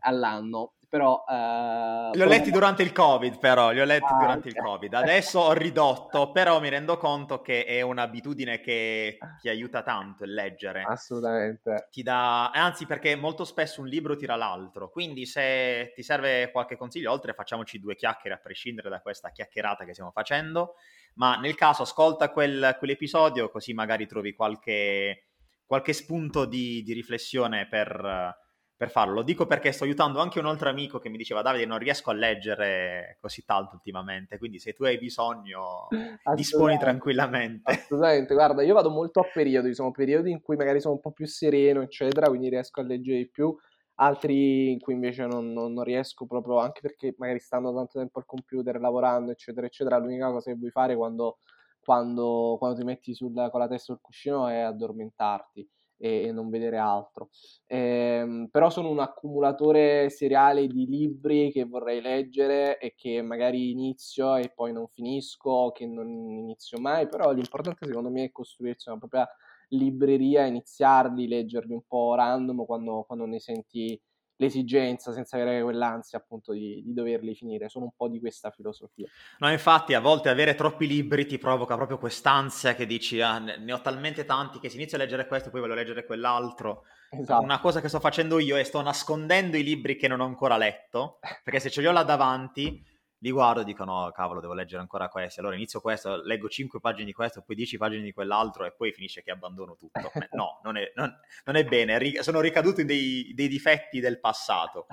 all'anno però...
Uh, li ho letti durante il Covid, però, li ho letti ah, durante okay. il Covid. Adesso ho ridotto, però mi rendo conto che è un'abitudine che ti aiuta tanto il leggere.
Assolutamente.
Ti dà... Anzi, perché molto spesso un libro tira l'altro, quindi se ti serve qualche consiglio, oltre facciamoci due chiacchiere a prescindere da questa chiacchierata che stiamo facendo, ma nel caso ascolta quel, quell'episodio così magari trovi qualche, qualche spunto di, di riflessione per per farlo. Lo dico perché sto aiutando anche un altro amico che mi diceva Davide non riesco a leggere così tanto ultimamente, quindi se tu hai bisogno disponi tranquillamente.
Assolutamente, guarda, io vado molto a periodi, sono periodi in cui magari sono un po' più sereno, eccetera, quindi riesco a leggere di più, altri in cui invece non, non, non riesco proprio, anche perché magari stando tanto tempo al computer, lavorando, eccetera, eccetera, l'unica cosa che vuoi fare quando, quando, quando ti metti sul, con la testa sul cuscino è addormentarti e, non vedere altro. Eh, però sono un accumulatore seriale di libri che vorrei leggere e che magari inizio e poi non finisco, che non inizio mai, però l'importante secondo me è costruirsi una propria libreria, iniziarli, leggerli un po' random quando, quando ne senti l'esigenza senza avere quell'ansia appunto di, di, doverli finire. Sono un po' di questa filosofia.
No, infatti a volte avere troppi libri ti provoca proprio quest'ansia che dici ah, ne ho talmente tanti che se inizio a leggere questo poi voglio leggere quell'altro. Esatto. Una cosa che sto facendo io è sto nascondendo i libri che non ho ancora letto, perché se ce li ho là davanti li guardo e dico no, cavolo, devo leggere ancora questi. Allora inizio questo, leggo 5 pagine di questo, poi 10 pagine di quell'altro e poi finisce che abbandono tutto. No, non è, non, non è bene, sono ricaduto in dei, dei, difetti del passato.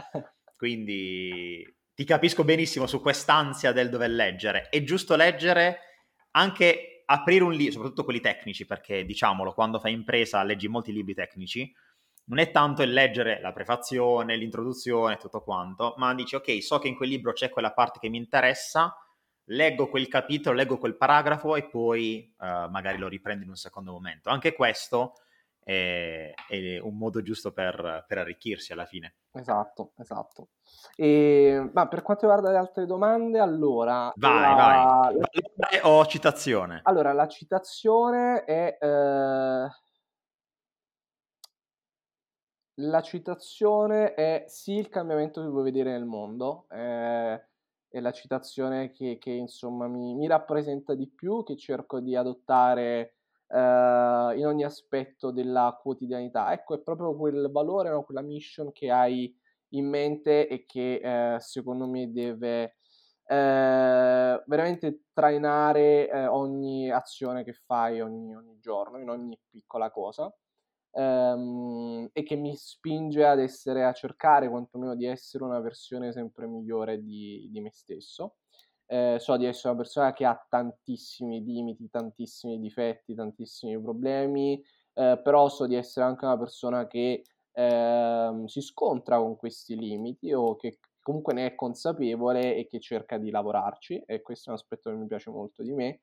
quindi ti capisco benissimo su quest'ansia del dover leggere. È giusto leggere anche aprire un libro, soprattutto quelli tecnici, perché diciamolo, quando fai impresa leggi molti libri tecnici, non è tanto il leggere la prefazione, l'introduzione, tutto quanto, ma dici ok, so che in quel libro c'è quella parte che mi interessa, leggo quel capitolo, leggo quel paragrafo e poi uh, magari lo riprendo in un secondo momento. Anche questo è, è un modo giusto per, per, arricchirsi alla fine.
Esatto, esatto. E, ma per quanto riguarda le altre domande, allora...
Vai, la, vai. La... O citazione?
Allora, la citazione è... Eh... La citazione è sì il cambiamento che vuoi vedere nel mondo, eh, è la citazione che, che insomma mi, mi, rappresenta di più, che cerco di adottare eh, in ogni aspetto della quotidianità. Ecco, è proprio quel valore, no? quella mission che hai in mente e che eh, secondo me deve eh, veramente trainare eh, ogni azione che fai ogni, ogni giorno, in ogni piccola cosa ehm, e che mi spinge ad essere, a cercare quantomeno di essere una versione sempre migliore di, di me stesso. Eh, so di essere una persona che ha tantissimi limiti, tantissimi difetti, tantissimi problemi, eh, però so di essere anche una persona che eh, si scontra con questi limiti o che comunque ne è consapevole e che cerca di lavorarci e questo è un aspetto che mi piace molto di me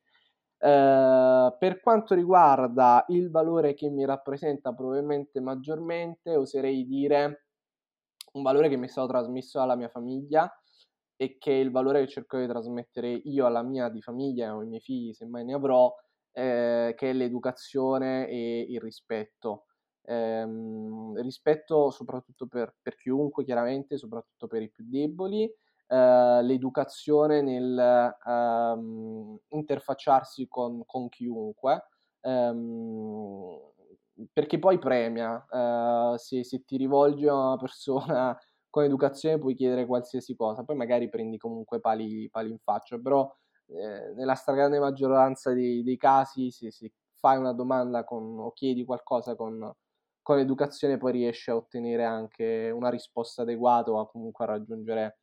Uh, per quanto riguarda il valore che mi rappresenta probabilmente maggiormente, oserei dire un valore che mi è stato trasmesso dalla mia famiglia e che è il valore che cerco di trasmettere io alla mia di famiglia o ai miei figli, se mai ne avrò, eh, che è l'educazione e il rispetto. Eh, rispetto soprattutto per, per chiunque, chiaramente, soprattutto per i più deboli, Uh, l'educazione nel um, interfacciarsi con, con chiunque, um, perché poi premia. Uh, se, se, ti rivolgi a una persona con educazione puoi chiedere qualsiasi cosa, poi magari prendi comunque pali, pali in faccia, però eh, nella stragrande maggioranza dei, dei casi se, se, fai una domanda con, o chiedi qualcosa con, con educazione poi riesci a ottenere anche una risposta adeguata o comunque a raggiungere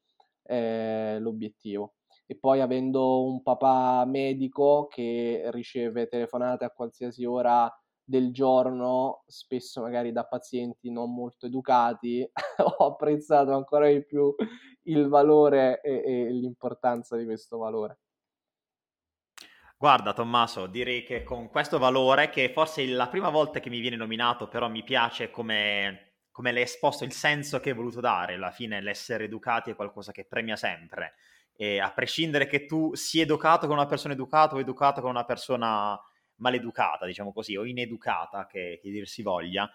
eh, l'obiettivo. E poi avendo un papà medico che riceve telefonate a qualsiasi ora del giorno, spesso magari da pazienti non molto educati, ho apprezzato ancora di più il valore e, e l'importanza di questo valore.
Guarda Tommaso, direi che con questo valore, che forse è la prima volta che mi viene nominato, però mi piace come come l'hai esposto, il senso che hai voluto dare, alla fine l'essere educati è qualcosa che premia sempre. E a prescindere che tu sia educato con una persona educata o educato con una persona maleducata, diciamo così, o ineducata, che, che dir si voglia,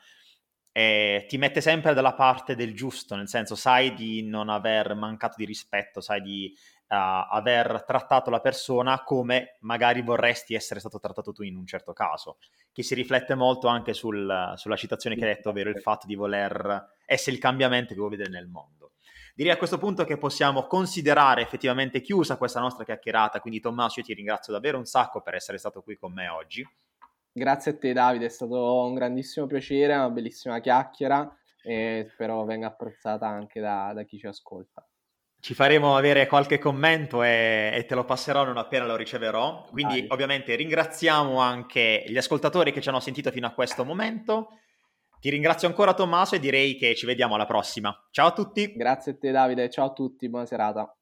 eh, ti mette sempre dalla parte del giusto, nel senso sai di non aver mancato di rispetto, sai di aver trattato la persona come magari vorresti essere stato trattato tu in un certo caso, che si riflette molto anche sul, sulla citazione che hai detto, ovvero il fatto di voler essere il cambiamento che vuoi vedere nel mondo. Direi a questo punto che possiamo considerare effettivamente chiusa questa nostra chiacchierata, quindi Tommaso io ti ringrazio davvero un sacco per essere stato qui con me oggi.
Grazie a te Davide, è stato un grandissimo piacere, una bellissima chiacchiera e spero venga apprezzata anche da, da chi ci ascolta.
Ci faremo avere qualche commento e, e, te lo passerò non appena lo riceverò. Quindi, Vai. ovviamente, ringraziamo anche gli ascoltatori che ci hanno sentito fino a questo momento. Ti ringrazio ancora, Tommaso, e direi che ci vediamo alla prossima. Ciao a tutti.
Grazie a te, Davide. Ciao a tutti. Buona serata.